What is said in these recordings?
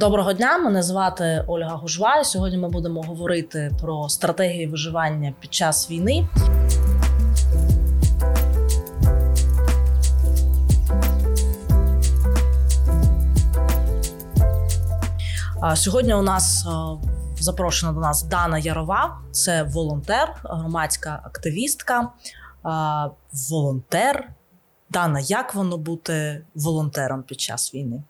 Доброго дня, мене звати Ольга Гужва. Сьогодні ми будемо говорити про стратегії виживання під час війни. Сьогодні у нас запрошена до нас Дана Ярова, це волонтер, громадська активістка, волонтер. Дана, як воно бути волонтером під час війни?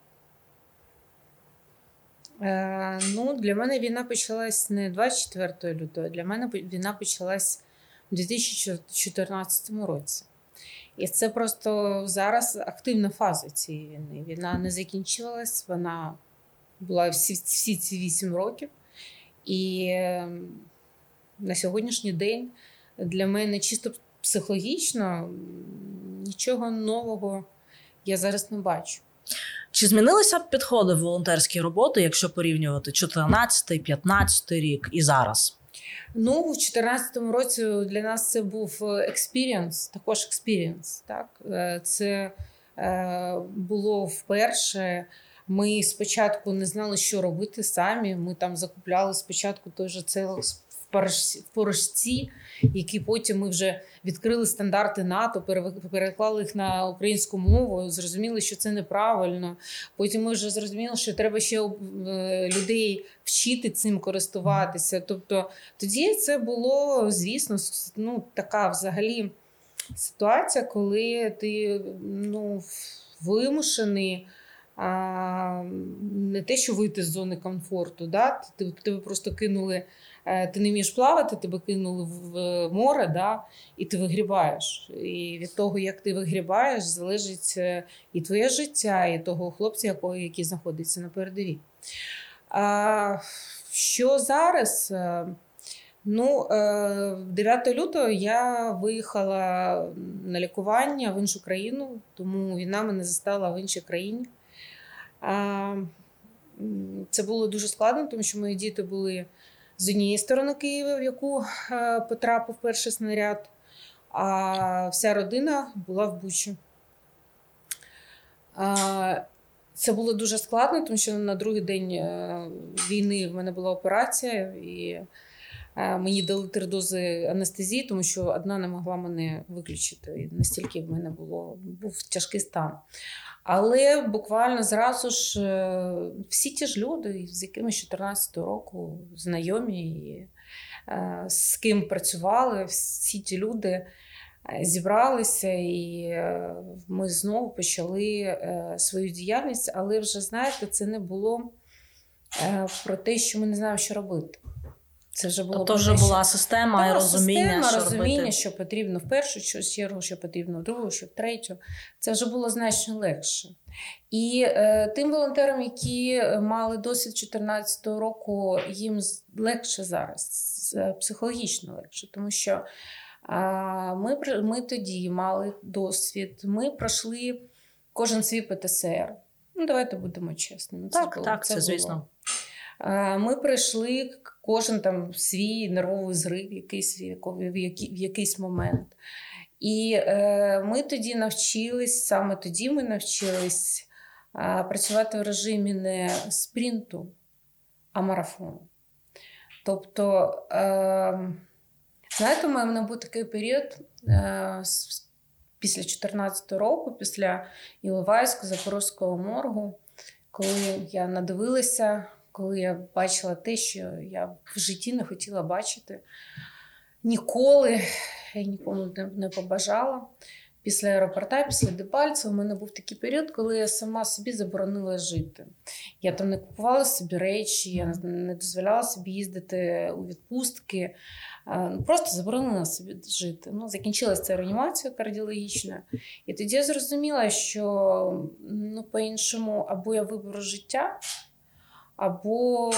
Е, ну, Для мене війна почалась не 24 лютого, для мене війна почалась у 2014 році. І це просто зараз активна фаза цієї війни. Війна не закінчилась, вона була всі, всі ці 8 років. І ем, на сьогоднішній день для мене чисто психологічно нічого нового я зараз не бачу. Чи змінилися підходи в волонтерській роботи, якщо порівнювати 14, 15 рік і зараз? Ну, у 2014 році для нас це був experience, також experience. Так? Е, це е, було вперше. Ми спочатку не знали, що робити самі. Ми там закупляли спочатку той же Celox в порошці, які потім ми вже відкрили стандарти НАТО, переклали їх на українську мову. Зрозуміли, що це неправильно. Потім ми вже зрозуміли, що треба ще е, людей вчити цим користуватися. Тобто тоді це було, звісно, ну така взагалі ситуація, коли ти ну, вимушений. А, Не те, що вийти з зони комфорту, да? тебе просто кинули Е, ти не вмієш плавати, тебе кинули в море, да, і ти вигрібаєш. І від того, як ти вигрібаєш, залежить е, і твоє життя, і того хлопця, який знаходиться на передовій. А, Що зараз? Е, ну, 9 лютого я виїхала на лікування в іншу країну, тому війна мене застала в іншій країні. Це було дуже складно, тому що мої діти були з однієї сторони Києва, в яку е, потрапив перший снаряд, а вся родина була в Бучі. Це було дуже складно, тому що на другий день е, війни в мене була операція, і е, мені дали три дози анестезії, тому що одна не могла мене виключити. І настільки в мене було, був тяжкий стан. Але буквально зразу ж е, всі ті ж люди, з якими з 14 року знайомі, і е, з ким працювали, всі ті люди е, зібралися, і ми знову почали свою діяльність, але вже знаєте, це не було про те, що ми не знаємо, що робити. Це вже було тобто вже була система і розуміння, система, що розуміння, робити. що потрібно в першу чергу, що потрібно в другу, що в третю. Це вже було значно легше. І е, тим волонтерам, які е, мали досвід 2014 року, їм легше зараз, психологічно легше, тому що е, ми ми тоді мали досвід, ми пройшли кожен свій ПТСР. Ну, давайте будемо чесними. Так, було, так, це, це звісно. Ми пройшли кожен там свій нервовий зрив, якийсь в якийсь момент. І е, ми тоді навчились, саме тоді ми навчились е, працювати в режимі не спринту, а марафону. Тобто, е, знаєте, у мене був такий період е, після 2014 року, після Іловайського, Запорозького моргу, коли я надивилася коли я бачила те, що я в житті не хотіла бачити ніколи, я нікому не побажала. Після аеропорта, після Дебальця, у мене був такий період, коли я сама собі заборонила жити. Я там не купувала собі речі, я не дозволяла собі їздити у відпустки. Ну, просто заборонила собі жити. Ну, Закінчилася ця реанімація кардіологічна. І тоді я зрозуміла, що ну, по-іншому або я виберу життя, або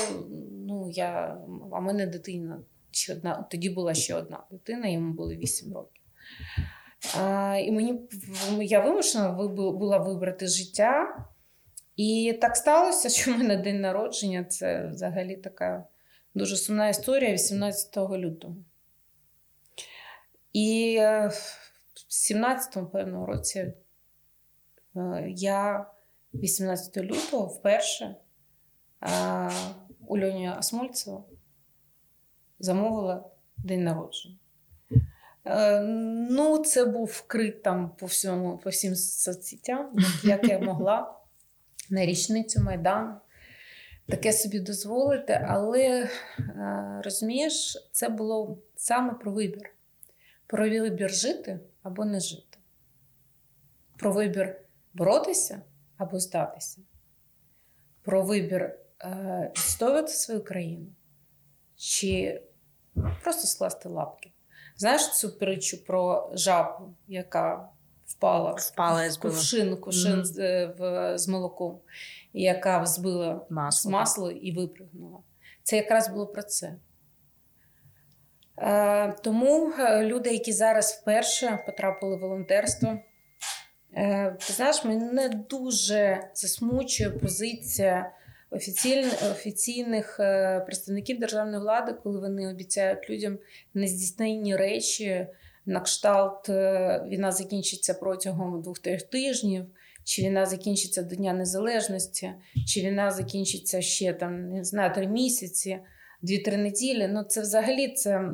ну, я, а мене дитина ще одна, тоді була ще одна дитина, йому було 8 років. А, І мені я вимушена була вибрати життя. І так сталося, що в мене день народження це взагалі така дуже сумна історія 18 лютого. І в 17-му, певному році е, я 18 лютого вперше у Льоні Асмольцева замовила день народження. Е, ну, це був вкрит там по всьому, по всім соцсетям, як я могла на річницю Майдану. Таке собі дозволити, але е, розумієш, це було саме про вибір. Про вибір жити або не жити. Про вибір боротися або здатися. Про вибір відстоювати свою країну чи просто скласти лапки. Знаєш цю притчу про жабу, яка впала, впала в кувшин, кувшин mm. з, в, з молоком, яка взбила масло. масло і випригнула. Це якраз було про це. Е, Тому е, люди, які зараз вперше потрапили в волонтерство, е, ти знаєш, мене дуже засмучує позиція офіційних е, представників державної влади, коли вони обіцяють людям нездійсненні речі, на кшталт е, війна закінчиться протягом двох-трьох тижнів. Чи війна закінчиться до Дня Незалежності, чи війна закінчиться ще там, не знаю, три місяці, дві-три неділі. Ну, це взагалі це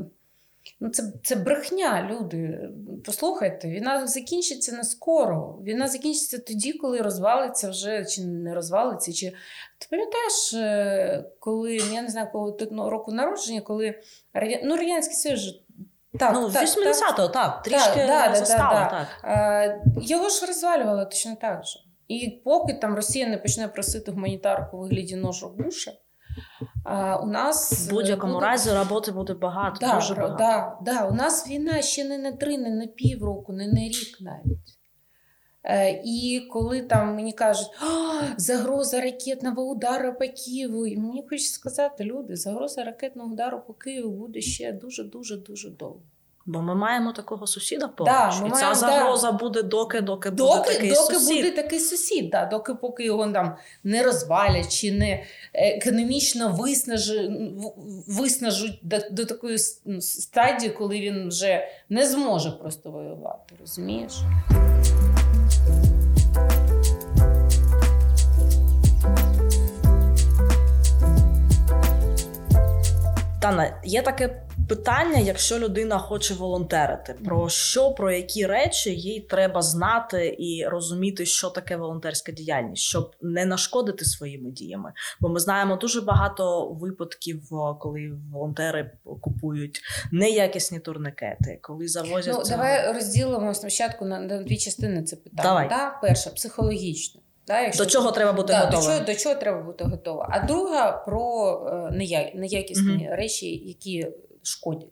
Ну, Це це брехня, люди. Послухайте, війна закінчиться не скоро. Війна закінчиться тоді, коли розвалиться вже, чи не розвалиться. Чи... Ти пам'ятаєш, е, коли я не знаю, коли ну, року народження, коли ну, Радянський Союз. Так, ну, 80-го, так, так, трішки так, застало, так, так. так. Його ж розвалювало точно так же. І поки там Росія не почне просити гуманітарку у вигляді ножу Буша, у нас В будь-якому буде... разі роботи буде багато. Да, дуже багато. Да, да. У нас війна ще не на три, не на півроку, не на рік навіть. Е, і коли там мені кажуть, загроза ракетного удару по Києву, і мені хочеться сказати, люди, загроза ракетного удару по Києву буде ще дуже-дуже дуже довго. Бо ми маємо такого сусіда поруч. Да, і маємо, ця загроза да. буде доки, доки, доки буде такий доки сусід. буде такий сусід, да, доки поки його там не розвалять чи не економічно виснажуть, виснажуть до, до такої стадії, коли він вже не зможе просто воювати. Розумієш? Тана, є таке питання, якщо людина хоче волонтерити, про що, про які речі їй треба знати і розуміти, що таке волонтерська діяльність, щоб не нашкодити своїми діями. Бо ми знаємо дуже багато випадків, коли волонтери купують неякісні турникети, коли завозять. Ну, Давай розділимо спочатку на дві частини. Це питання. Давай. Да? Перша психологічно. Да, якщо До чого треба бути да, готовим? До чого до чого треба бути готова? А друга про е, неякісні mm-hmm. речі, які шкодять.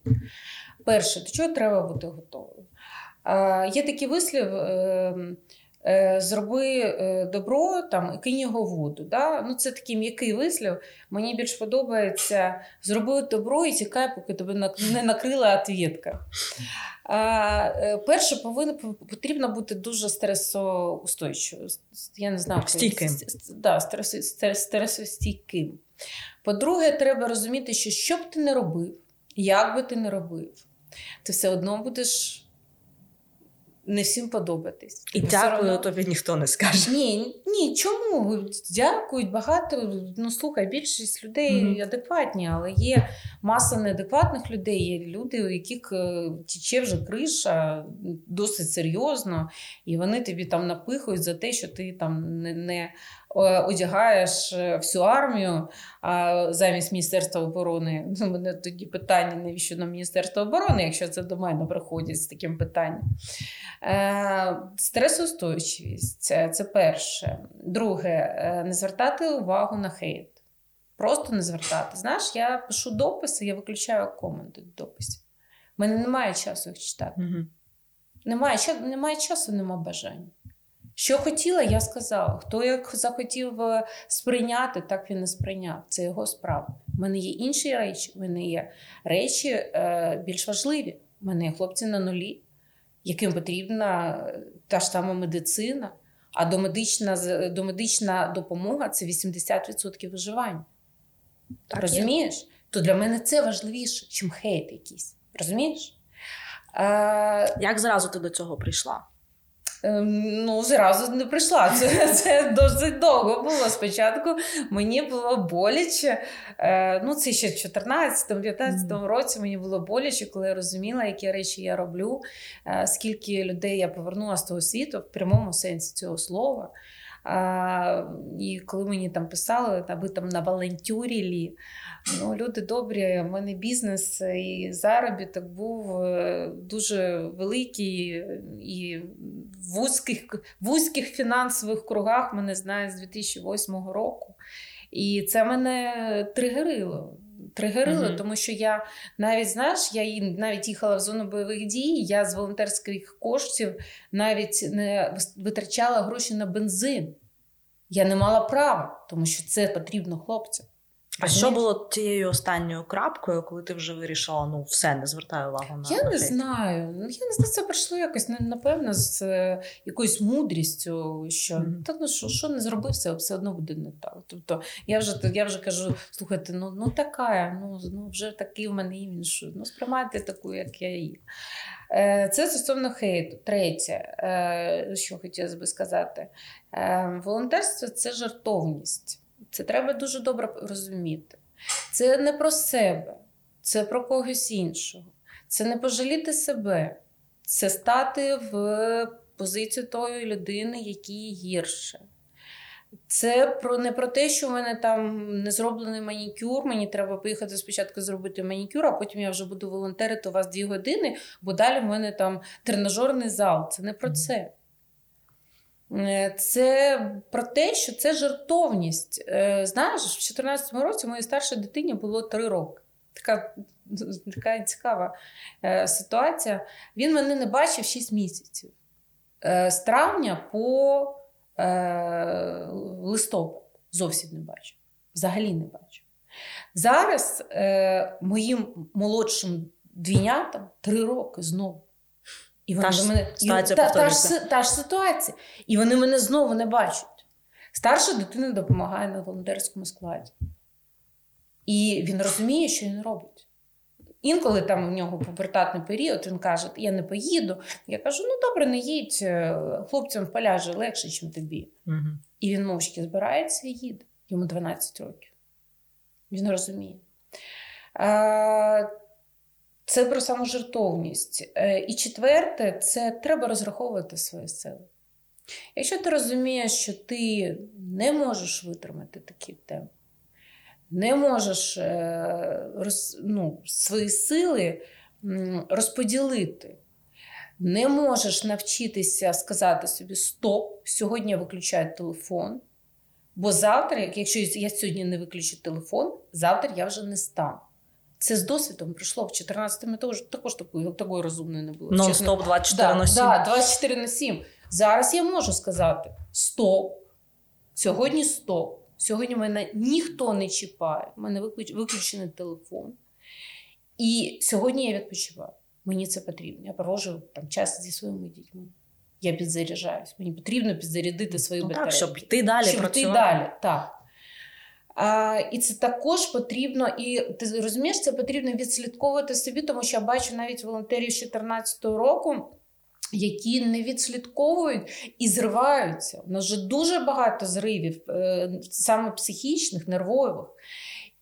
Перше, до чого треба бути готовим? Є такий вислів. Е, Зроби е, добро там і кинь його в воду. Да? Ну, Це такий м'який вислів. Мені більш подобається зроби добро і тікай, поки тебе не накрила отвітка. Е, перше, повинно потрібно бути дуже стресоустойчивим. Я не знаю, Стійким. Да, стресостійким. По-друге, треба розуміти, що що б ти не робив, як би ти не робив, ти все одно будеш не всім подобатись. І Бо дякую, одно... тобі ніхто не скаже. Ні, ні, чому? Дякують багато. Ну слухай, більшість людей mm-hmm. адекватні, але є маса неадекватних людей. Є люди, у яких е, тіче вже криша досить серйозно, і вони тобі там напихують за те, що ти там не. не Е, одягаєш е, всю армію а замість Міністерства оборони. У мене тоді питання, навіщо на Міністерство оборони, якщо це до мене приходять з таким питанням. Стресоустойчивість це перше. Друге, не звертати увагу на хейт. Просто не звертати. Знаєш, я пишу дописи, я виключаю коменти до дописів. У мене немає часу їх читати. Угу. Немає, немає часу, немає бажання. Що хотіла, я сказала. Хто як захотів е, сприйняти, так він і сприйняв. Це його справа. У мене є інші речі, у мене є речі е, більш важливі. У мене є хлопці на нулі, яким потрібна е, та ж сама медицина, а домедична домедична допомога це 80% виживання. Так Розумієш? Є. То для мене це важливіше, ніж хейт якийсь. Розумієш? Е, Як зразу ти до цього прийшла? Ем, ну, зразу не прийшла. Це це досить довго було. Спочатку мені було боляче. Е, ну, Це ще в 2014-2015 році мені було боляче, коли я розуміла, які речі я роблю, е, скільки людей я повернула з того світу в прямому сенсі цього слова. А, І коли мені там писали, аби там на волонтюрілі, ну, люди добрі, в мене бізнес і заробіток був е, дуже великий і в вузьких, вузьких фінансових кругах мене знають з 2008 року. І це мене тригерило. Тригерило, mm-hmm. тому що я навіть знаєш, я навіть їхала в зону бойових дій. Я з волонтерських коштів навіть не витрачала гроші на бензин. Я не мала права, тому що це потрібно хлопцям. А що було тією останньою крапкою, коли ти вже вирішила, ну все, не звертаю увагу на я не знаю. Ну я не знаю, це пройшло якось напевно з е, якоюсь мудрістю, що mm-hmm. та ну що що не зробив, все все одно буде не так. Тобто я вже я вже кажу: слухайте, ну ну така, ну ну вже такий в мене що ну сприймайте таку, як я є. Е, це стосовно хейту. Третє, е, що хотілося би сказати, е, волонтерство це жартовність. Це треба дуже добре розуміти. Це не про себе, це про когось іншого. Це не пожаліти себе, це стати в позицію тої людини, якій гірше. Це про не про те, що в мене там не зроблений манікюр, мені треба поїхати спочатку зробити манікюр, а потім я вже буду волонтерити у вас дві години, бо далі в мене там тренажерний зал. Це не про це. Е, це про те, що це жартовність. Е, знаєш, в 2014 році моїй старшій дитині було три роки. Така така цікава е, ситуація. Він мене не бачив 6 місяців. З травня по листопад зовсім не бачив. Взагалі не бачив. Зараз моїм молодшим двійнятам три роки знову. І вони та мене ситуація та, та, ж, та ж ситуація. І вони мене знову не бачать. Старша дитина допомагає на волонтерському складі. І він розуміє, що він робить. Інколи там у нього пубертатний період, він каже: Я не поїду. Я кажу: ну добре, не їдь, е, хлопцям в поляжі легше, ніж тобі. Угу. І він мовчки збирається і їде. Йому 12 років. Він розуміє. А, це про саможертовність. Е, і четверте, це треба розраховувати свої сили. Якщо ти розумієш, що ти не можеш витримати такі теми, не можеш е, роз, ну, свої сили розподілити, не можеш навчитися сказати собі Стоп, сьогодні я виключаю телефон. Бо завтра, якщо я сьогодні не виключу телефон, завтра я вже не стану. Це з досвідом прийшло в 14-му також, також такої, такої розумної не було. Ну, стоп 24 да, на 7. Да, 24 на 7. Зараз я можу сказати: стоп. Сьогодні стоп. Сьогодні мене ніхто не чіпає. У мене виключений телефон. І сьогодні я відпочиваю. Мені це потрібно. Я проводжу там час зі своїми дітьми. Я підзаряджаюсь. Мені потрібно підзарядити свої ну, батареї. Так, щоб йти далі. Щоб йти далі. Так. І це також потрібно, і ти розумієш, це потрібно відслідковувати собі, тому що я бачу навіть волонтерів з 2014 року. Які не відслідковують і зриваються. У нас вже дуже багато зривів, е, саме психічних, нервових.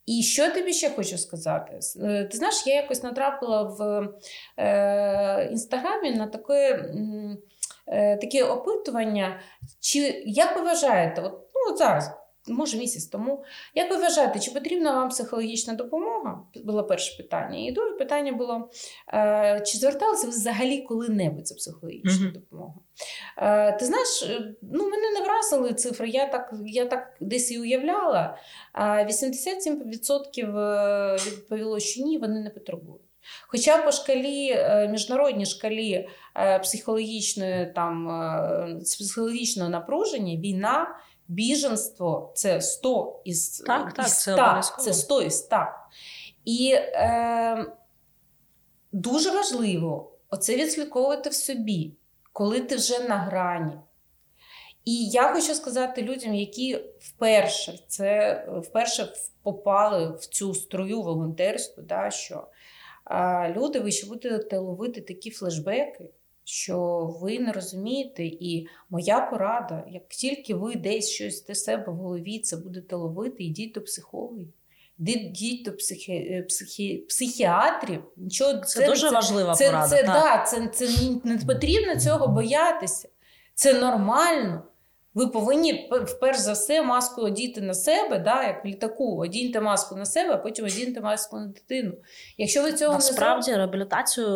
І що тобі ще хочу сказати? Е, ти знаєш, я якось натрапила в е, інстаграмі на таке е, таке опитування. Чи як ви вважаєте, от, ну, от зараз може місяць тому. Як ви вважаєте, чи потрібна вам психологічна допомога? Було перше питання. І друге питання було: е, чи зверталися ви взагалі коли-небудь за психологічну mm-hmm. допомогу? Е, ти знаєш, е, ну мене не вразили цифри, я так я так десь і уявляла. 87% відповіло, що ні, вони не потребують. Хоча по шкалі, міжнародній шкалі психологічної там психологічного напруження війна біженство це 100 із так, так, із 100. Це, це 100 із 100. І е, дуже важливо оце відслідковувати в собі, коли ти вже на грані. І я хочу сказати людям, які вперше це вперше попали в цю струю волонтерську, да, що а, люди, ви ще будете ловити такі флешбеки, що ви не розумієте, і моя порада, як тільки ви десь щось для себе в голові це будете ловити, йдіть до психологів. Йдіть до психі... Е, психі... психіатрів. Нічого, Це, це дуже це, важлива це, порада. Це, так. Да, це, це не потрібно цього боятися. Це нормально. Ви повинні перш за все маску одіти на себе, да, як в літаку, одіньте маску на себе, а потім одіньте маску на дитину. Якщо ви цього Насправді, не реабілітацію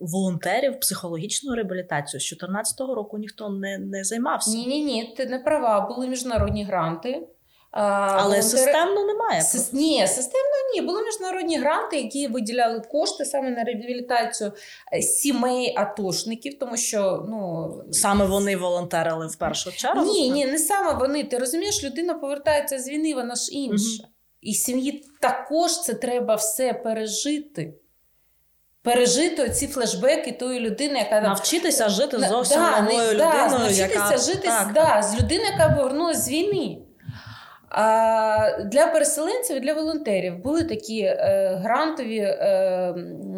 волонтерів, психологічну реабілітацію з 2014 року ніхто не не займався. Ні, ні, ні, ти не права. Були міжнародні гранти. Але волонтери... системно немає. С... Ні, системно ні. Були міжнародні гранти, які виділяли кошти саме на реабілітацію е, сімей атошників, тому що ну саме вони волонтерили в першу чергу. Ні, ні, не саме вони. Ти розумієш, людина повертається з війни, вона ж інша. Угу. І сім'ї також це треба все пережити. Пережити ці флешбеки тої людини, яка навчитися жити зовсім да, новою людиною. Навчитися яка... жити так, да, так. з людиною, яка повернулася з війни. А Для переселенців і для волонтерів були такі е, грантові е,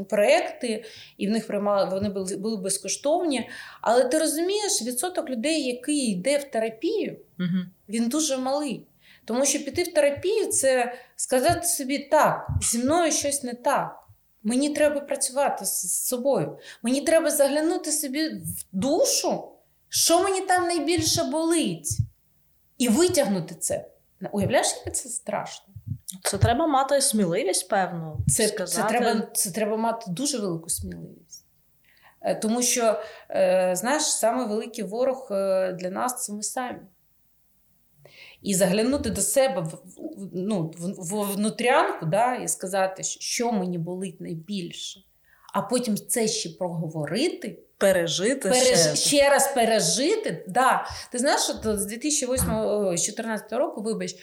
проекти, і в них приймали вони були, були безкоштовні. Але ти розумієш, відсоток людей, який йде в терапію, угу. він дуже малий. Тому що піти в терапію це сказати собі так, зі мною щось не так. Мені треба працювати з собою. Мені треба заглянути собі в душу, що мені там найбільше болить, і витягнути це. Уявляєш, як це страшно? Це треба мати сміливість, певно. Це сказати. це, треба це треба мати дуже велику сміливість. Е, тому що, е, знаєш, саме великий ворог е, для нас це ми самі. І заглянути до себе в, ну, в внутрянку да, і сказати, що мені болить найбільше, а потім це ще проговорити. Пережити Переж... ще. ще раз пережити. Да. Ти знаєш, що з 2008 року, вибач,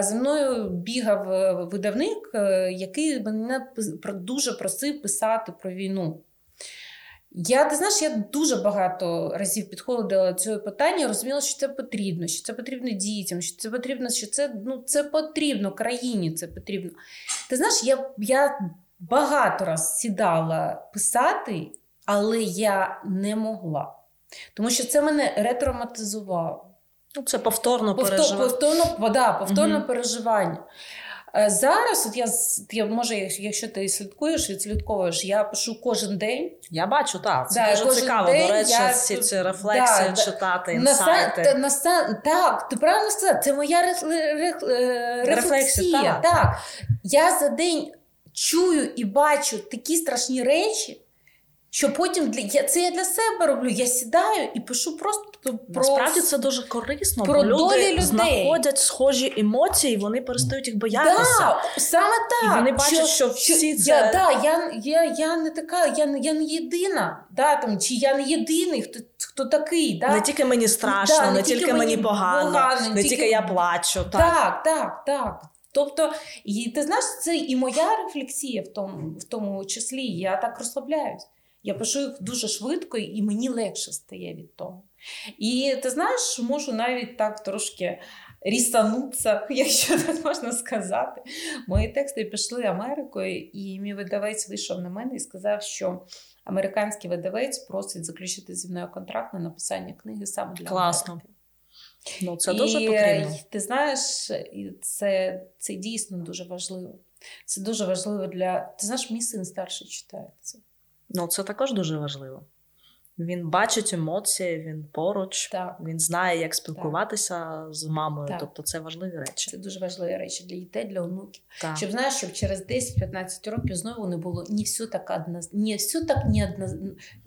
зі мною бігав видавник, який мене дуже просив писати про війну. Я ти знаєш, я дуже багато разів підходила до цього питання, розуміла, що це потрібно, що це потрібно дітям, що це потрібно, що це ну, це потрібно країні. Це потрібно. Ти знаєш, я я багато раз сідала писати, але я не могла. Тому що це мене ретравматизувало. Ну, Це повторно Повтор, переживання. Повторно, да, повторне угу. переживання. Е, зараз, от я я може, якщо ти слідкуєш, відслідковуєш, я пишу кожен день. Я бачу, так. Це да, дуже цікаво, до речі, я... всі ці рефлексії да, читати, інсайти. На, на, на, так, ти правильно сказав, це моя ре, ре, ре, рефлексія. Так. так. Я за день чую і бачу такі страшні речі. Що потім для я це я для себе роблю. Я сідаю і пишу просто про насправді це дуже корисно. Про бо люди людей знаходять схожі емоції, вони перестають їх боятися. Да, Саме так І вони бачать, що, що всі це я, да, я, я, я не така, я я не єдина. Да, там, Чи я не єдиний, хто хто такий. Да? Не тільки мені страшно, да, не, не тільки мені погано, погано не тільки... тільки я плачу. Так, так, так. так. Тобто, і ти знаєш, це і моя рефлексія в тому, в тому числі. Я так розслабляюсь. Я пишу їх дуже швидко, і мені легше стає від того. І ти знаєш, можу навіть так трошки рісанутися, якщо так можна сказати. Мої тексти пішли Америкою, і мій видавець вийшов на мене і сказав, що американський видавець просить заключити зі мною контракт на написання книги саме для Класно. Америки. Ну, Це дуже і, потрібно. Ти знаєш, це, це дійсно дуже важливо. Це дуже важливо для. Ти знаєш, мій син старший читає це. Ну, це також дуже важливо. Він бачить емоції, він поруч, так. він знає, як спілкуватися так. з мамою. Так. Тобто це важливі речі. Це дуже важливі речі для дітей, для онуків. Так. Щоб знаєш, щоб через 10-15 років знову не було не все так одноз... не все так не, одноз...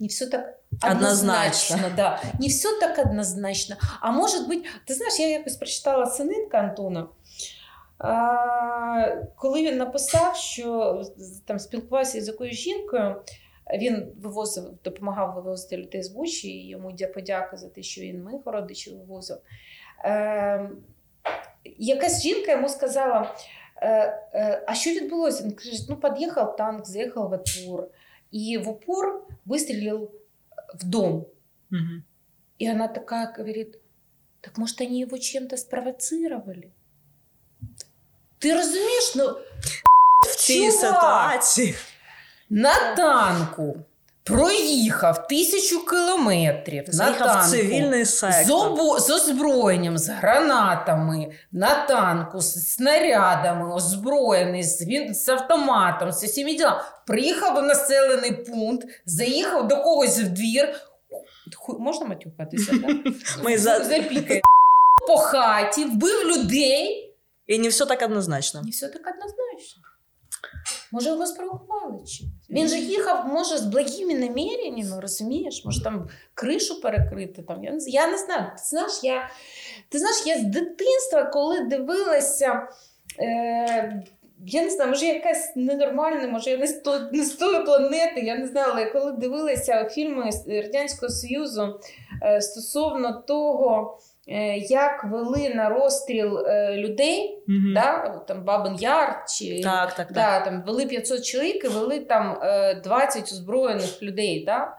не все так однозначно. однозначно. Да. Не все так однозначно. А може бути, ти знаєш, я якось прочитала сининка Антона. А, Коли він написав, що там спілкувався з якоюсь жінкою. Він вивозив, допомагав вивозити людей з Бучі, і йому подяка за те, що він моїх родичів вивозив. Е, Якась жінка йому сказала: е, е, а що відбулося? Він каже, ну, під'їхав танк, заїхав в опор, і в упор вистрілив в дом. Угу. И она такая говорит, так может они его чем-то спровоцировали? Ти розумієш, ну в цій ситуації на танку проїхав тисячу кілометрів Заїхав на танку, цивільний з, обо- з озброєнням, з гранатами, на танку, з снарядами, озброєний, з, він, з автоматом, з усіма ділами. Приїхав в населений пункт, заїхав до когось в двір. Ху- Можна матюкатися? Ми за- Запікає. По хаті, вбив людей. І не все так однозначно. Не все так однозначно. Може, його спровокували чи? Він же їхав, може, з благими наміреннями, розумієш? Може, там кришу перекрити. Там. Я, не, я не знаю. Ти знаєш, я, ти знаєш, я з дитинства, коли дивилася. Е, я не знаю, може якась ненормальна, може я не з, не з тої планети, я не знаю, але коли дивилася фільми Радянського Союзу е, стосовно того, як вели на розстріл е, людей, Мгм. да, там Бабин Яр чи Так, так, так. там вели 500 чоловік і вели там е, 20 озброєних людей. Да?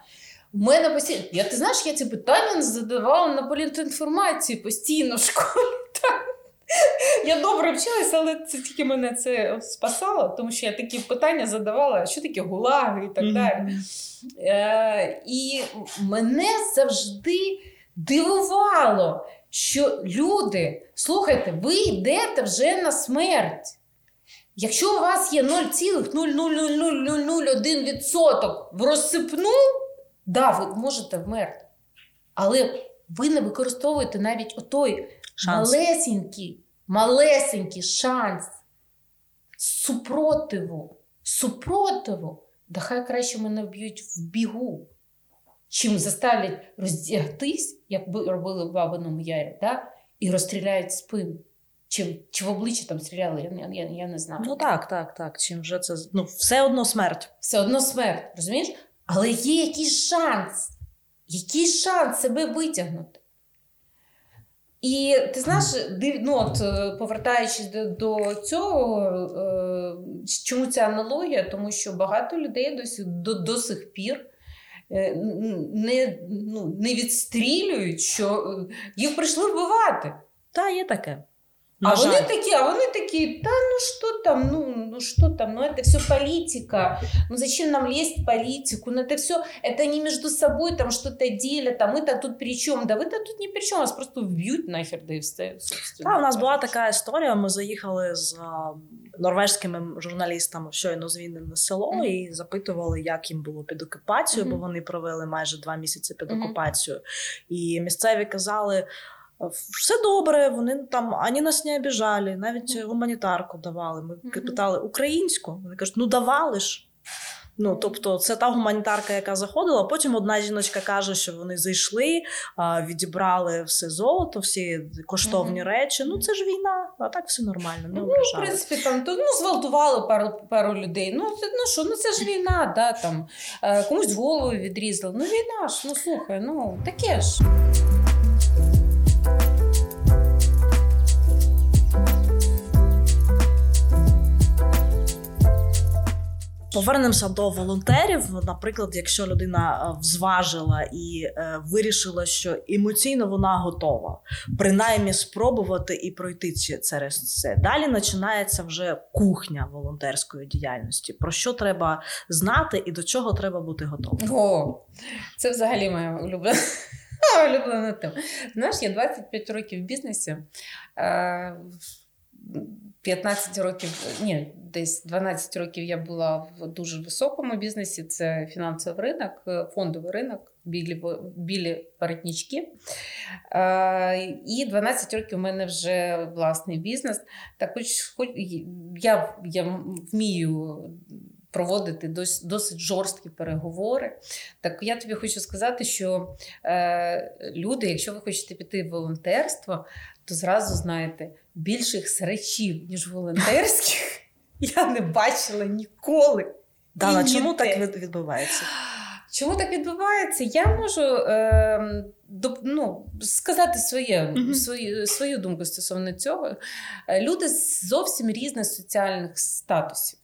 У мене постійно, я ти знаєш, я ці питання задавала на політінформації постійно в школі. Так. Я добре вчилася, але це тільки мене це спасало, тому що я такі питання задавала, що таке гулаги і так Мгм. далі. Е, і мене завжди дивувало, що люди, слухайте, ви йдете вже на смерть. Якщо у вас є 0,0000001% в розсипну, да, ви можете вмерти. Але ви не використовуєте навіть отой Шанс. малесенький, малесенький шанс супротиву. Супротиву. Да хай краще мене вб'ють в бігу, чим заставлять роздягтись, як би робили в Бабиному Ярі, да? і розстріляють спину. Чи, чи в обличчя там стріляли, я, я, я не знаю. Ну так, так, так. Чим вже це ну, все одно смерть. Все одно смерть, розумієш? Але є якийсь шанс, якийсь шанс себе витягнути. І ти знаєш, див- ну, от, е, повертаючись до, до цього, е, чому ця аналогія? Тому що багато людей досі, до, до сих пір не, ну, не відстрілюють, що е, їх прийшли вбивати. Та є таке. А На вони жаль. такі, а вони такі, та ну что там, ну, ну что там, ну это все политика, ну зачем нам лезть в политику, ну это все, это не между собой там что-то делят, а мы-то тут при чем? Да вы-то тут ни при чем, вас просто вб'ють нахер, да і все. собственно. Та, у нас була така історія. Ми заїхали з а, норвежськими журналістами щойно звільнене село Мгм. і запитували, як їм було під окупацією, Мгм. бо вони провели майже два місяці під Мгм. окупацією. І місцеві казали. Все добре, вони там ані нас не обіжали, навіть гуманітарку давали. Ми питали українську. Вони кажуть, ну давали ж. Ну, тобто, це та гуманітарка, яка заходила. Потім одна жіночка каже, що вони зайшли, відібрали все золото, всі коштовні Мгм. речі. Ну це ж війна, а так все нормально, не Ну, в принципі, там то, ну, зґвалтували пару, пару людей. Ну, це, ну що, ну це ж війна, да, там, е, комусь голову відрізали. Ну, війна ж, ну слухай, ну таке ж. Повернемося до волонтерів. Наприклад, якщо людина е, взважила і е, вирішила, що емоційно вона готова, принаймні спробувати і пройти через це. Далі починається вже кухня волонтерської діяльності. Про що треба знати і до чого треба бути готовим. О, це взагалі моя улюблена, улюблена тема. Знаєш, я 25 років в бізнесі. е, 15 років, ні, десь 12 років я була в дуже високому бізнесі. Це фінансовий ринок, е, фондовий ринок, білі, білі воротнички. Е, І 12 років у мене вже власний бізнес. Так хоч, хоч я, я вмію проводити дос, досить жорсткі переговори. Так я тобі хочу сказати, що е, люди, якщо ви хочете піти в волонтерство, то зразу знаєте, більших срачів, ніж волонтерських, я не бачила ніколи. Дана, чому так відбувається? Чому так відбувається? Я можу е, доп- ну, сказати своє, Мгм. свою, свою думку стосовно цього. Е, Люди з зовсім різних соціальних статусів.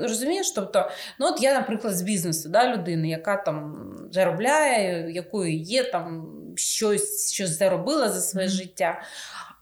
Розумієш? Тобто, ну от я, наприклад, з бізнесу, да, людина, яка там заробляє, якою є там щось, щось заробила за своє життя.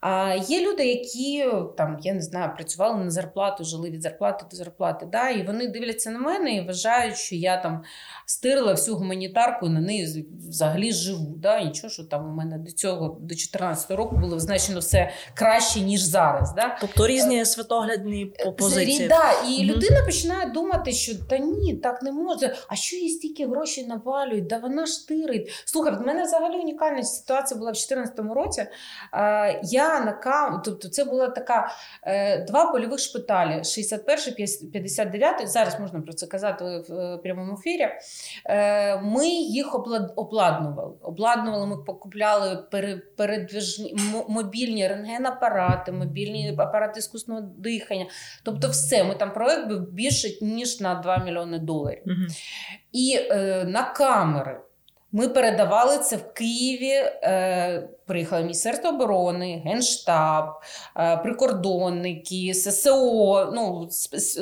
А є люди, які там, я не знаю, працювали на зарплату, жили від зарплати до зарплати. Да? І вони дивляться на мене і вважають, що я там стирила всю гуманітарку і на неї взагалі живу. Да? Нічого, що там у мене до цього, до 14 року було значено все краще, ніж зараз. Да? Тобто різні світоглядні позиції. Да, І угу. людина починає думати, що та ні, так не може. А що їй стільки грошей навалюють? Да вона штирить. Слухай, в мене взагалі унікальна ситуація була в 2014 році. Я на кам... тобто це була така е, два польових шпиталі: 61 59 Зараз можна про це казати в е, прямому ефірі. Е, ми їх обладнували. Обладнували, ми покупляли передвижні мобільні рентген-апарати, мобільні апарати іскусного дихання. Тобто, все ми там проект був більше ніж на 2 мільйони доларів. Угу. І е, на камери. Ми передавали це в Києві. Е, Приїхало Міністерство оборони, Генштаб, е, прикордонники, ССО. Ну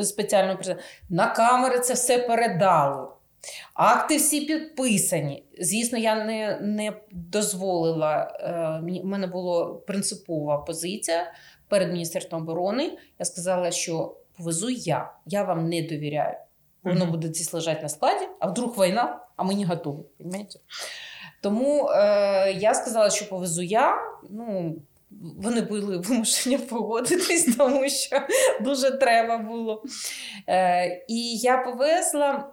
спеціально на камери це все передали. Акти всі підписані. Звісно, я не не дозволила. Е, У мене була принципова позиція перед Міністерством оборони. Я сказала, що повезу я, я вам не довіряю. Воно буде десь лежати на складі, а вдруг війна, а ми не готові. Понимаєте? Тому е, я сказала, що повезу я. Ну, вони були вимушені погодитись, тому що дуже треба було. Е, І я повезла,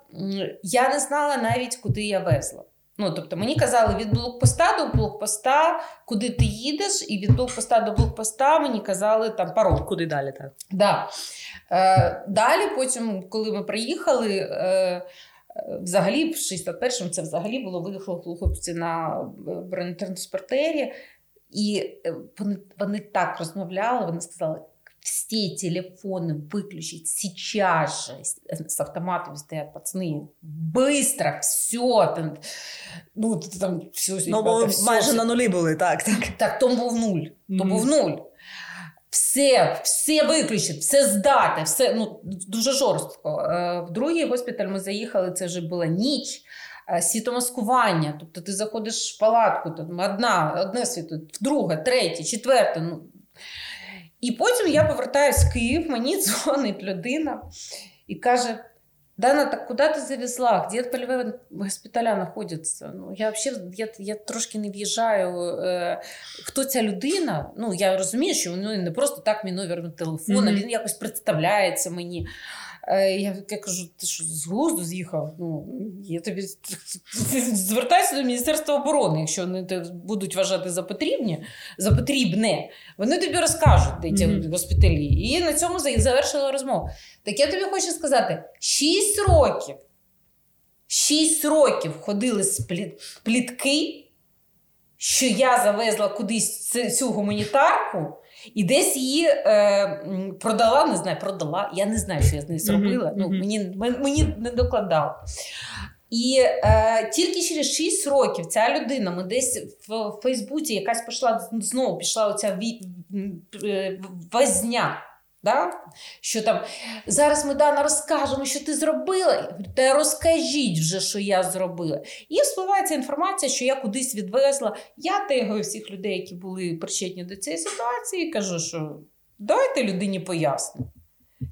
я не знала навіть, куди я везла. Ну, Тобто мені казали від блокпоста до блокпоста, куди ти їдеш, і від блокпоста до блокпоста мені казали там пароль. Куди далі? так? Да. Е, Далі, потім, коли ми приїхали, е, взагалі в 61-му це взагалі було виїхали хлопці на бронетранспортері, і е, вони, вони так розмовляли, вони сказали. все телефоны выключить сейчас же. С автоматами стоят пацаны. Быстро, все. Там, ну, там все, ну, ребята, все, майже все. на нулі були, так. Так, так то був нуль. То mm-hmm. був нуль. Все, все виключити, все здати, все ну, дуже жорстко. Е, в другий госпіталь ми заїхали, це вже була ніч. Е, світомаскування, тобто ти заходиш в палатку, там одна, одне світло, друге, третє, четверте. Ну, і потім я повертаюся в Київ, мені дзвонить людина і каже: Дана, так куди ти завезла? Где польові госпіталя знаходяться? Ну, я взагалі я, я трошки не в'їжджаю. Е, Хто ця людина? Ну, я розумію, що він не просто так мій номер телефона, mm-hmm. він якось представляється мені. Е, я я кажу, ти що з глузду з'їхав? Ну, я тобі Звертайся до Міністерства оборони, якщо вони те будуть вважати за потрібні, за потрібне, вони тобі розкажуть де ці mm-hmm. госпіталі. І на цьому завершила розмову. Так я тобі хочу сказати: 6 років. 6 років ходили з плітки, що я завезла кудись цю гуманітарку. І десь її е, продала, не знаю, продала. Я не знаю, що я з нею зробила. Mm-hmm. Ну, Мені мені не докладала. І е, тільки через 6 років ця людина, ми десь в Фейсбуці якась пішла знову пішла оця е, возня. Да? Що там зараз ми Дана розкажемо, що ти зробила. Та розкажіть вже, що я зробила. І вспливається інформація, що я кудись відвезла. Я тегаю всіх людей, які були причетні до цієї ситуації, кажу, що давайте людині пояснимо.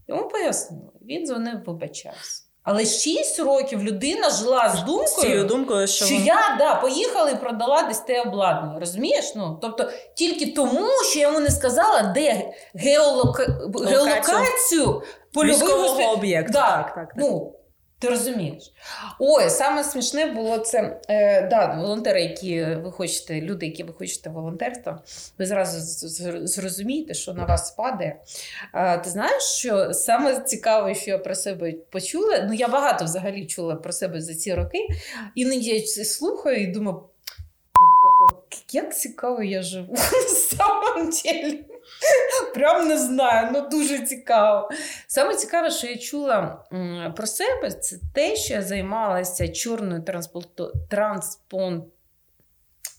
Йому пояснили. Він дзвонив, вибачався. Але 6 років людина жила з думкою, думкою що, що я да, поїхала і продала десь те обладнання. Розумієш? Ну, Тобто тільки тому, що я йому не сказала, де геолока... геолокацію польового об'єкту. Да. Так, так, так. Ну, ти розумієш? Ой, саме смішне було це е, да, волонтери, які ви хочете, люди, які ви хочете волонтерство, ви зразу зрозумієте, що на вас спадає. Е, ти знаєш, що саме цікаве, що я про себе почула? Ну, я багато взагалі чула про себе за ці роки. Іноді я слухаю і думаю, як цікаво я живу на самом деле. Прям не знаю, ну дуже цікаво. Саме цікаве, що я чула про себе, це те, що я займалася чорною транспон...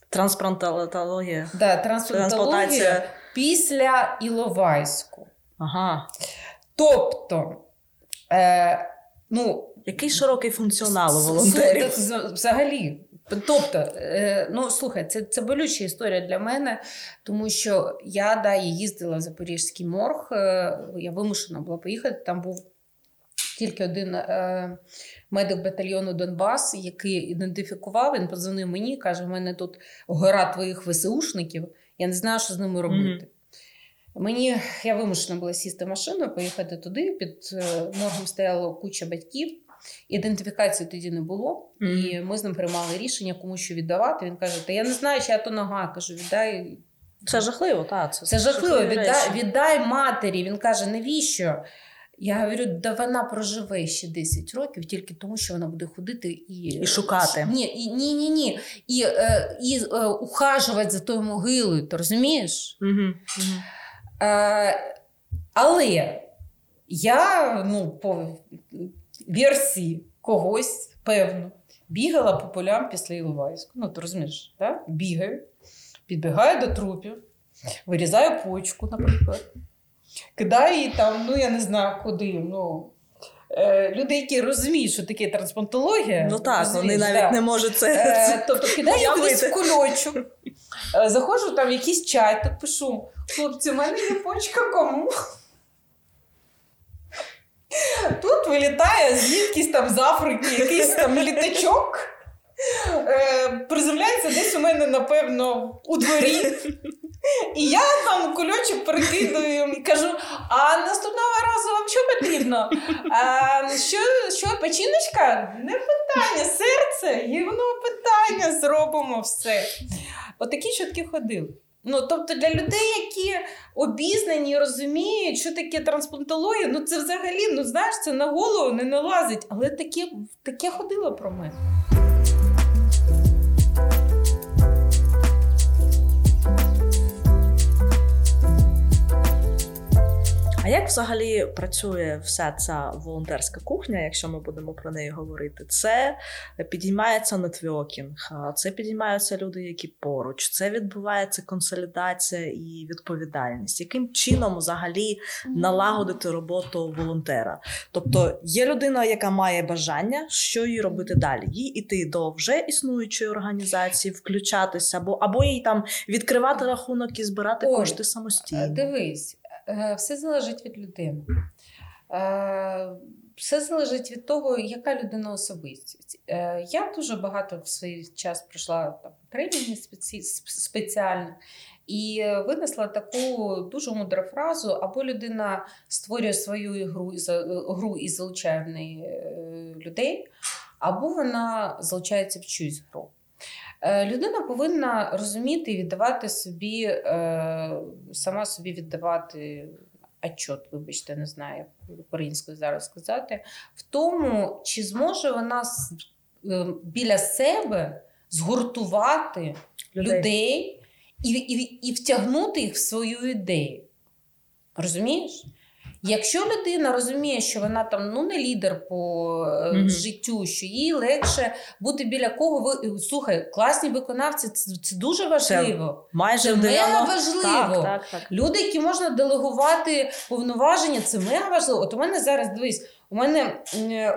трансплантологією. Да, трансплантологією після Іловайську. Ага. Тобто, е, ну, який широкий функціонал у волонтерів? Взагалі, Тобто, е, ну слухай, це це болюча історія для мене, тому що я да, я їздила в Запорізький морг, е, я вимушена була поїхати. Там був тільки один е, медик батальйону Донбас, який ідентифікував, він позвонив мені каже: в мене тут гора твоїх ВСУшників, я не знаю, що з ними робити. Mm-hmm. Мені я вимушена була сісти в машину, поїхати туди. Під моргом стояло куча батьків. Ідентифікації тоді не було, mm-hmm. і ми з ним приймали рішення, кому що віддавати. Він каже: Та я не знаю, чия то нога. Кажу, віддай. Це жахливо, так. Це, це жахливо. Віддай, віддай матері. Він каже, навіщо? Я говорю, да вона проживе ще 10 років тільки тому, що вона буде ходити і І шукати. Ні, і, ні, ні, ні. І е, і е, ухажувати за тою могилою, ти розумієш? Угу, угу. Е, Але я ну, по версії когось, певно, бігала по полям після Іловайську. Ну, ти розумієш, так? бігаю, підбігаю до трупів, вирізаю почку, наприклад, кидаю її там, ну я не знаю куди. ну... Е, люди, які розуміють, що таке трансплантологія, ну так, вони навіть да. не можуть це. Е, тобто кидаю кудись в кульочок, е, заходжу там в якийсь чай, так пишу: хлопці, у мене є почка кому? Тут вилітає звідкись там з Африки якийсь там літачок. Е, Приземляється десь у мене, напевно, у дворі. І я там кульочок перекидаю і кажу: а наступного разу вам що потрібно? А, Що що печіночка? Не питання, серце, і воно питання, зробимо все. Отакі От чутки ходили. Ну, тобто для людей, які обізнані, розуміють, що таке трансплантологія, ну це взагалі, ну знаєш, це на голову не налазить, але таке, таке ходило про мене. А як взагалі працює вся ця волонтерська кухня, якщо ми будемо про неї говорити? Це підіймається нетворкінг, це підіймаються люди, які поруч, це відбувається консолідація і відповідальність. Яким чином взагалі налагодити роботу волонтера? Тобто є людина, яка має бажання, що їй робити далі? Їй іти до вже існуючої організації, включатися, або або їй там відкривати рахунок і збирати Ой, кошти самостійно. Дивись. Е, все залежить від людини. Е, все залежить від того, яка людина особистість. Е, я дуже багато в свій час пройшла там тренінги спеціально і винесла таку дуже мудру фразу: або людина створює свою ігру гру і залучає в неї людей, або вона залучається в чусь гру. Людина повинна розуміти і віддавати собі, сама собі віддавати отчет, вибачте, не знаю, як українською зараз сказати, в тому, чи зможе вона е, біля себе згуртувати людей, людей і, і, і втягнути їх в свою ідею. Розумієш? Якщо людина розуміє, що вона там ну не лідер по mm-hmm. життю, що їй легше бути біля кого ви слухай, класні виконавці, це це дуже важливо. Це майже це мега важливо. Так, так, так. Люди, які можна делегувати повноваження, це мега важливо. От у мене зараз дивись. У мене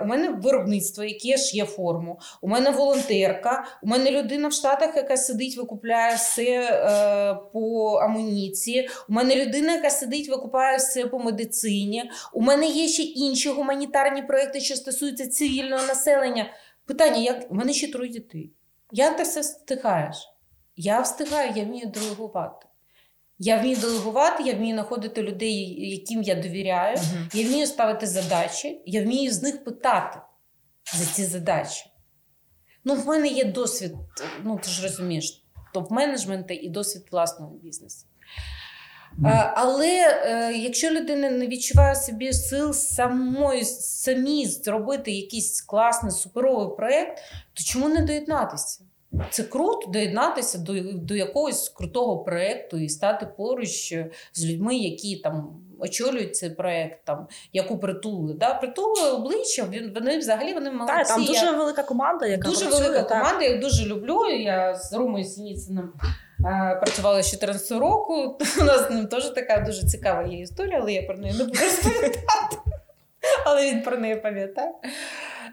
у мене виробництво, яке ж є форму. У мене волонтерка, у мене людина в Штатах, яка сидить, викупляє все е, по амуніції. У мене людина, яка сидить, викупає все по медицині. У мене є ще інші гуманітарні проекти, що стосуються цивільного населення. Питання: як у мене ще троє дітей. Як ти все встигаєш? Я встигаю, я вмію делегувати. Я вмію делегувати, я вмію знаходити людей, яким я довіряю. Uh-huh. Я вмію ставити задачі, я вмію з них питати за ці задачі. Ну, в мене є досвід, ну ти ж розумієш, топ-менеджменту і досвід власного бізнесу. Uh-huh. Але е, якщо людина не відчуває собі сил самої самі зробити якийсь класний суперовий проєкт, то чому не доєднатися? Це круто доєднатися до до якогось крутого проєкту і стати поруч з людьми, які там очолюють цей проєкт, там яку притули. Да? Притули обличчя, вони взагалі вони молодці. Так, Там дуже я, велика команда, яка дуже працює, велика так. команда. Я дуже люблю. Я з Ромою Сініцином е, працювала з 14 року. У нас з ним теж така дуже цікава є історія, але я про неї не буду розповідати. Але він про неї пам'ятає.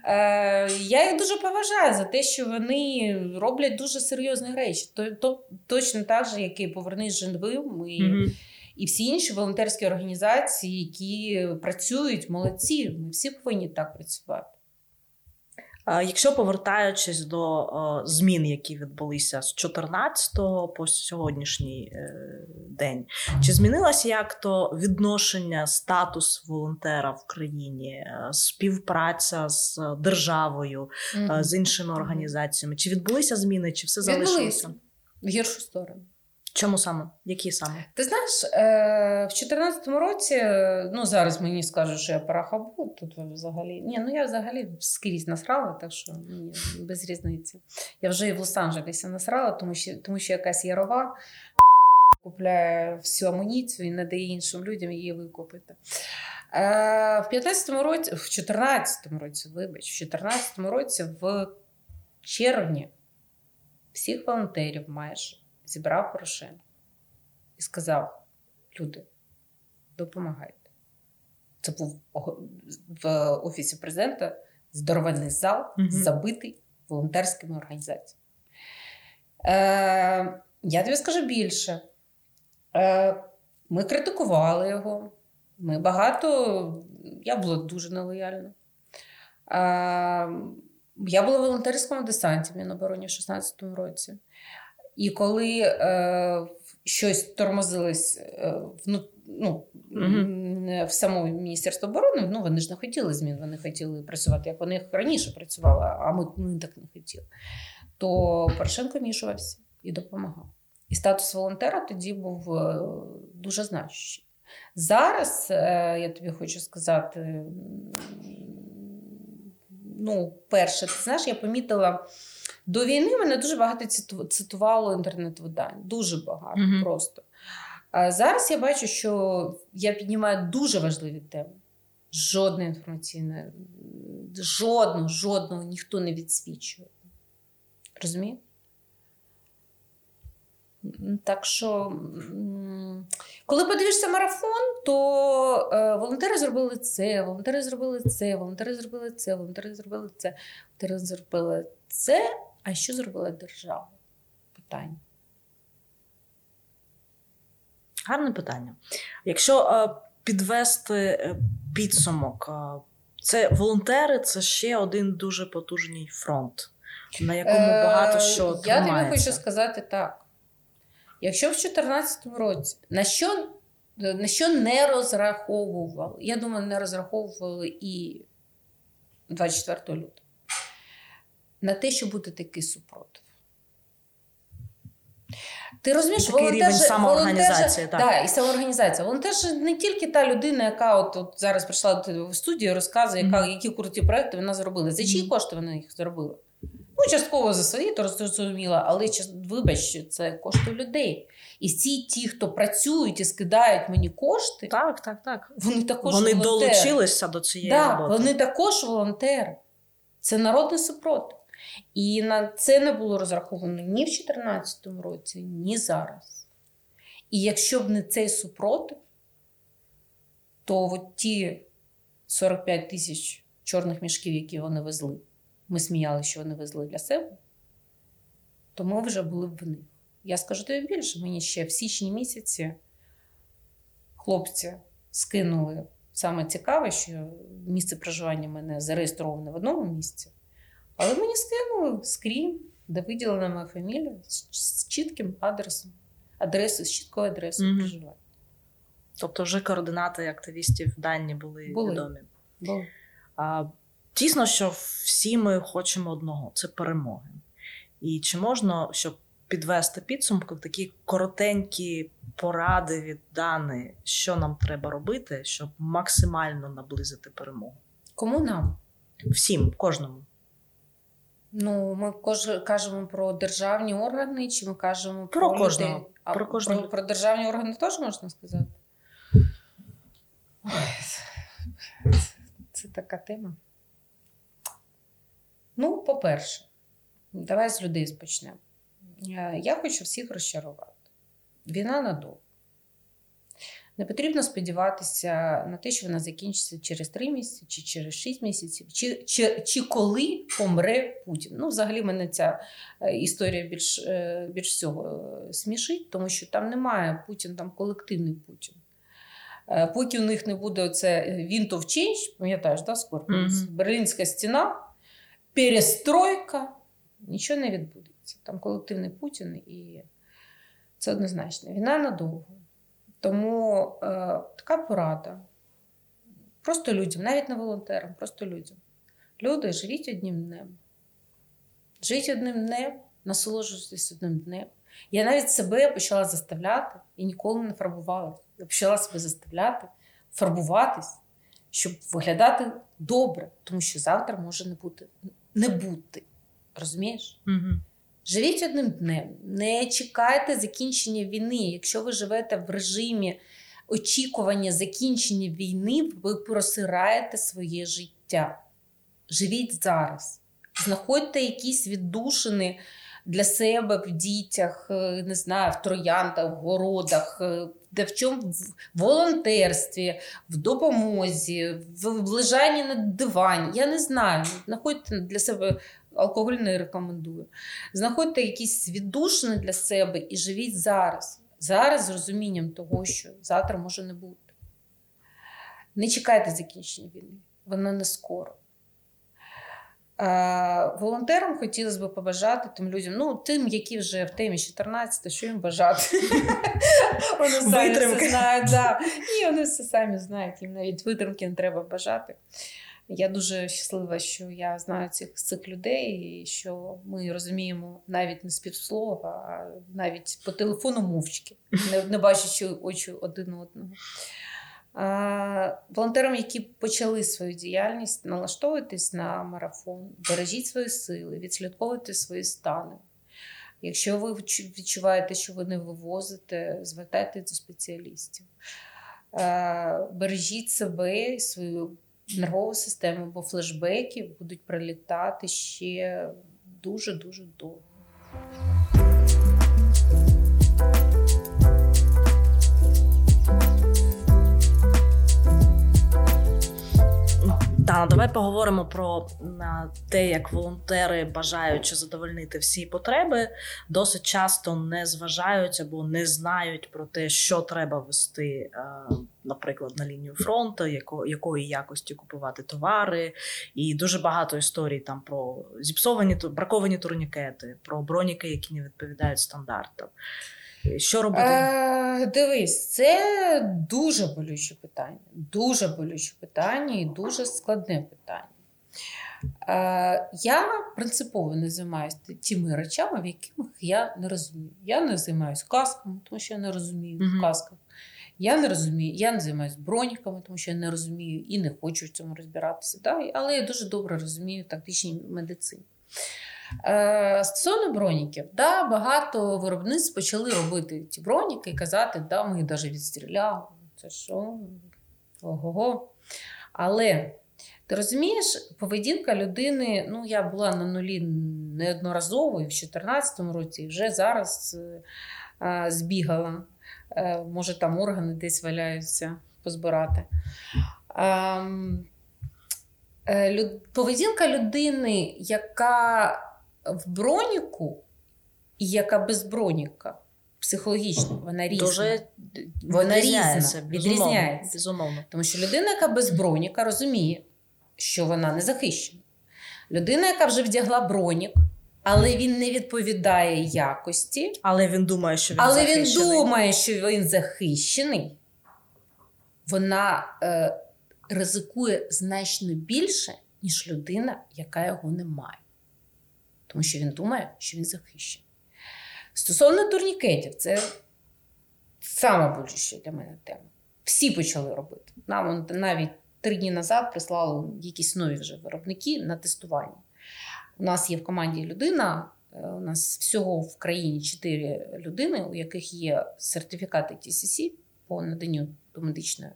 Е, Я їх дуже поважаю за те, що вони роблять дуже серйозні речі. То, то, точно так же, як і повернись живим, і, Мгм. і всі інші волонтерські організації, які працюють, молодці. Ми всі повинні так працювати. Якщо повертаючись до змін, які відбулися з 14 по сьогоднішній е, день, чи змінилося як то відношення, статус волонтера в країні, е, співпраця з державою, е, з іншими організаціями? Чи відбулися зміни, чи все залишилося? В гіршу сторону. Чому саме? Які саме? Ти знаєш, е, в 2014 році, е, ну зараз мені скажуть, що я парахабу, тут взагалі. Ні, ну я взагалі скрізь насрала, так що мені без різниці. Я вже і в Лос-Анджелесі насрала, тому що, тому що якась ярова купляє всю амуніцію і не дає іншим людям її викупити. Е, в 15-му році, в 14-му році, вибач, в 14-му році, в червні, всіх волонтерів майже зібрав Порошенко і сказав: люди, допомагайте. Це був в офісі президента здоровенний зал, Мгм. забитий волонтерськими організаціями. Е, я тобі скажу більше. Е, ми критикували його. Ми багато. Я була дуже нелояльна. Е, я була в волонтерському десанті в Мінобороні в 16-му році. І коли е, щось тормозилось е, вну, ну, Мгм. в самому Міністерстві оборони, ну вони ж не хотіли змін, вони хотіли працювати, як вони раніше працювали, а ми, ми так не хотіли. То Порошенко вмішувався і допомагав. І статус волонтера тоді був е, дуже значущий. Зараз е, я тобі хочу сказати, ну, перше, ти знаєш, я помітила. До війни мене дуже багато цитувало інтернет-видань. Дуже багато Мгм. просто. А зараз я бачу, що я піднімаю дуже важливі теми. Жодне інформаційне, жодного, жодного ніхто не відсвічує. Розумієш? М, Так що, коли подивишся марафон, то е, волонтери зробили це, волонтери зробили це, волонтери зробили це, волонтери зробили це, волонтери зробили це. А що зробила держава? Питання. Гарне питання. Якщо е, підвести е, підсумок, е, це волонтери це ще один дуже потужний фронт, на якому Е, багато що Я тобі хочу сказати так. Якщо в 2014 році на що, на що не розраховували, я думаю, не розраховували і 24 лютого, на те, що буде такий супротив. Ти розумієш, Такий рівень самоорганізації, так. Да, і самоорганізація. Волонтер же не тільки та людина, яка от, от зараз прийшла в студію, і розказує, яка, які круті проекти вона зробила. За чиї кошти вона їх зробила? Ну, частково за свої, то зрозуміло, але вибач, це кошти людей. І всі ті, хто працюють і скидають мені кошти, Так, так, так. вони також Вони волонтери. долучилися до цієї Да, роботи. вони також волонтери. Це народний супротив. І на це не було розраховано ні в 2014 році, ні зараз. І якщо б не цей супротив, то от ті 45 тисяч чорних мішків, які вони везли, ми сміялися, що вони везли для себе, то ми вже були б в них. Я скажу тобі більше, мені ще в січні місяці хлопці скинули. Саме цікаве, що місце проживання в мене зареєстроване в одному місці, але мені скинули скрін, де виділена моя фамілія з, з чітким адресом, адресою, з чіткою адресою Мгм. проживання. Тобто вже координати активістів дані були, Були. відомі. Бо А, Тісно, що всі ми хочемо одного це перемоги. І чи можна, щоб підвести підсумки, такі коротенькі поради від Дани, що нам треба робити, щоб максимально наблизити перемогу? кому нам? Всім, кожному. Ну, ми кож- кажемо про державні органи, чи ми кажемо Про про, кожного. людей? А Про кожного. про, про державні органи теж можна сказати? Ой, це, це така тема. Ну, по-перше, давай з людей почнемо. Е, Я хочу всіх розчарувати. Війна надовго. Не потрібно сподіватися на те, що вона закінчиться через три місяці, чи через шість місяців, чи чи, чи коли помре Путін. Ну, взагалі, мене ця е, історія більш е, більш всього е, смішить, тому що там немає Путін, там колективний Путін. Поки у них не буде оце Wind of Change, пам'ятаєш, да, Скорпіус? Mm-hmm. Берлінська стіна, перестройка, нічого не відбудеться. Там колективний Путін, і це однозначно. Війна надовго. Тому е, така порада. Просто людям, навіть не волонтерам, просто людям. Люди, живіть одним днем. Живіть одним днем, насолоджуйтесь одним днем. Я навіть себе почала заставляти і ніколи не фарбувалася. Я почала себе заставляти, фарбуватись, щоб виглядати добре, тому що завтра може не бути. Не бути. Розумієш? Угу. Живіть одним днем, не чекайте закінчення війни. Якщо ви живете в режимі очікування закінчення війни, ви просираєте своє життя. Живіть зараз. Знаходьте якісь віддушини для себе в дітях, е, не знаю, в трояндах, в городах, е, де в чому в волонтерстві, в допомозі, в лежанні на дивані. Я не знаю. Знаходьте для себе алкоголь не рекомендую. Знаходьте якісь віддушини для себе і живіть зараз. Зараз з розумінням того, що завтра може не бути. Не чекайте закінчення війни, воно не скоро. А, волонтерам хотілося б побажати тим людям, ну, тим, які вже в темі 14, що їм бажати. Вони самі все знають. Да. І вони все самі знають, їм навіть витримки не треба бажати. Я дуже щаслива, що я знаю цих цих людей, і що ми розуміємо навіть не співслова, а навіть по телефону мовчки, не, не бачачи очі один одного. А, волонтерам, які почали свою діяльність, налаштовуйтесь на марафон, бережіть свої сили, відслідковуйте свої стани. Якщо ви відчуваєте, що ви не вивозите, звертайтеся до спеціалістів. Бережіть себе, свою нервову систему, бо флешбеки будуть прилітати ще дуже-дуже довго. Дана, давай поговоримо про те, як волонтери, бажаючи задовольнити всі потреби, досить часто не зважають або не знають про те, що треба вести, наприклад, на лінію фронту, якої якості купувати товари, і дуже багато історій там про зіпсовані браковані турнікети, про броніки, які не відповідають стандартам. Що робити? Е, Дивись, це дуже болюче питання. Дуже болюче питання і дуже складне питання. Е, Я принципово не займаюся тими речами, в яких я не розумію. Я не займаюся касками, тому що я не розумію в касках. Я не розумію, я не займаюся броніками, тому що я не розумію і не хочу в цьому розбиратися. Да? Але я дуже добре розумію тактичній медицині. Е, Стосовно броніків, да, багато виробництв почали робити ті броніки і казати, да, ми їх навіть відстріляли. Це що? Ого-го. Але ти розумієш, поведінка людини, ну, я була на нулі неодноразово і в 2014 році, і вже зараз а, е, збігала. А, е, може, там органи десь валяються позбирати. А, ем. Поведінка людини, яка в броніку і яка без броніка. Психологічно, вона різна. Дуже вона різна, відрізняється. Безумовно. Тому що людина, яка без броніка, розуміє, що вона не захищена. Людина, яка вже вдягла бронік, але він не відповідає якості. Але він думає, що він але захищений. він думає, що він захищений, вона е, ризикує значно більше, ніж людина, яка його не має тому що він думає, що він захищений. Стосовно турнікетів, це саме болюча для мене тема. Всі почали робити. Нам навіть три дні назад прислали якісь нові вже виробники на тестування. У нас є в команді людина. Е, у нас всього в країні чотири людини, у яких є сертифікати TCC по наданню до медичної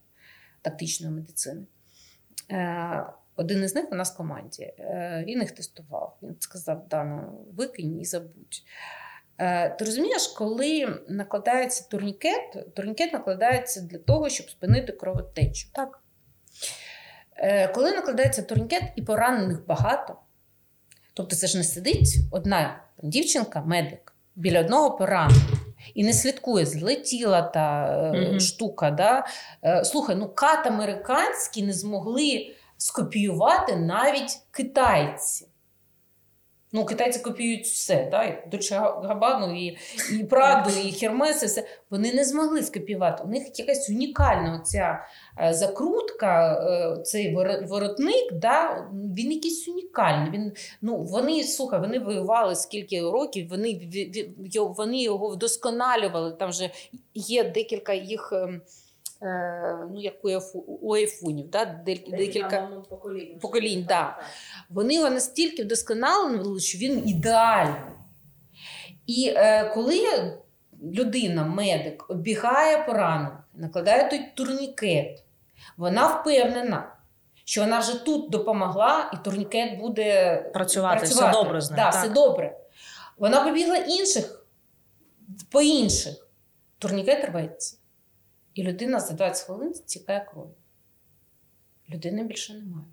тактичної медицини. Один із них у нас в команді. Е, він їх тестував. Він сказав: Дана, викинь і забудь. Е, ти розумієш, коли накладається турнікет, турнікет накладається для того, щоб спинити кровотечу. Так. Е, коли накладається турнікет і поранених багато, тобто це ж не сидить одна дівчинка, медик, біля одного пораненого. І не слідкує, злетіла та mm-hmm. штука. Да? Слухай, ну кат американський не змогли скопіювати навіть китайці. Ну, китайці копіюють все, да? і Габану, і і Праду, і Хермес, і все. Вони не змогли скопіювати. У них якась унікальна оця е, закрутка, е, цей воротник, да? він якийсь унікальний. Він, ну, Вони слухай, вони воювали скільки років, вони вони його вдосконалювали. Там вже є декілька їх. Е, ну, як у айфунів, да? декілька поколінь. поколінь да. Вони його настільки вдосконалили, що він ідеальний. І е, коли людина, медик, оббігає поранених, накладає той турнікет, вона впевнена. Що вона вже тут допомогла, і турнікет буде працювати, працювати. все добре з ним. Да, так. все добре. Вона побігла інших по інших. Турнікет рветься. І людина за 20 хвилин стікає кров. Людини більше немає.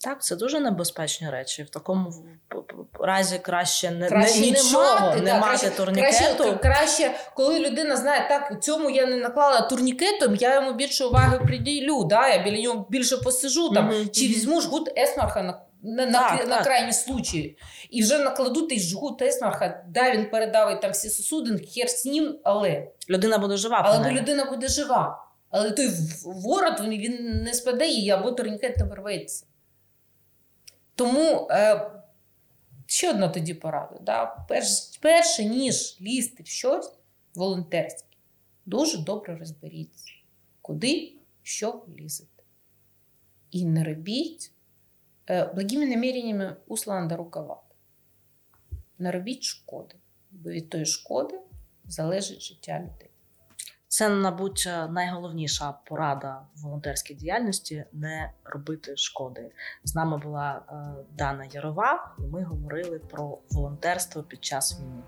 Так, це дуже небезпечні речі. В такому разі краще не краще нічого не мати, не мати краще, турнікету. Краще, краще, коли людина знає, так цьому я не наклала турнікетом, я йому більше уваги приділю, да, я біля нього більше посижу там, mm-hmm. чи візьму жгут есмарха на на на, на крайні случаї. І вже накладуть і жгут есмарха, да, він передавить там всі сусуди, хер з ним, але людина буде жива. Але людина буде жива. Але той ворот він, він не спаде її або турнікет не порветься. Тому е, ще одна тоді порада. Да? Перш, перше, ніж лізти в щось волонтерське, дуже добре розберіться, куди що лізете. І не робіть благими наміреннями усланда рукава. Не робіть шкоди, бо від тої шкоди залежить життя людей. Це, мабуть, найголовніша порада в волонтерській діяльності не робити шкоди. З нами була е, Дана Ярова, і ми говорили про волонтерство під час війни.